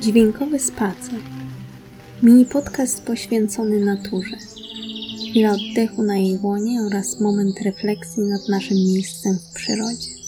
Dźwiękowy spacer. Mini podcast poświęcony naturze. Chwila oddechu na jej łonie oraz moment refleksji nad naszym miejscem w przyrodzie.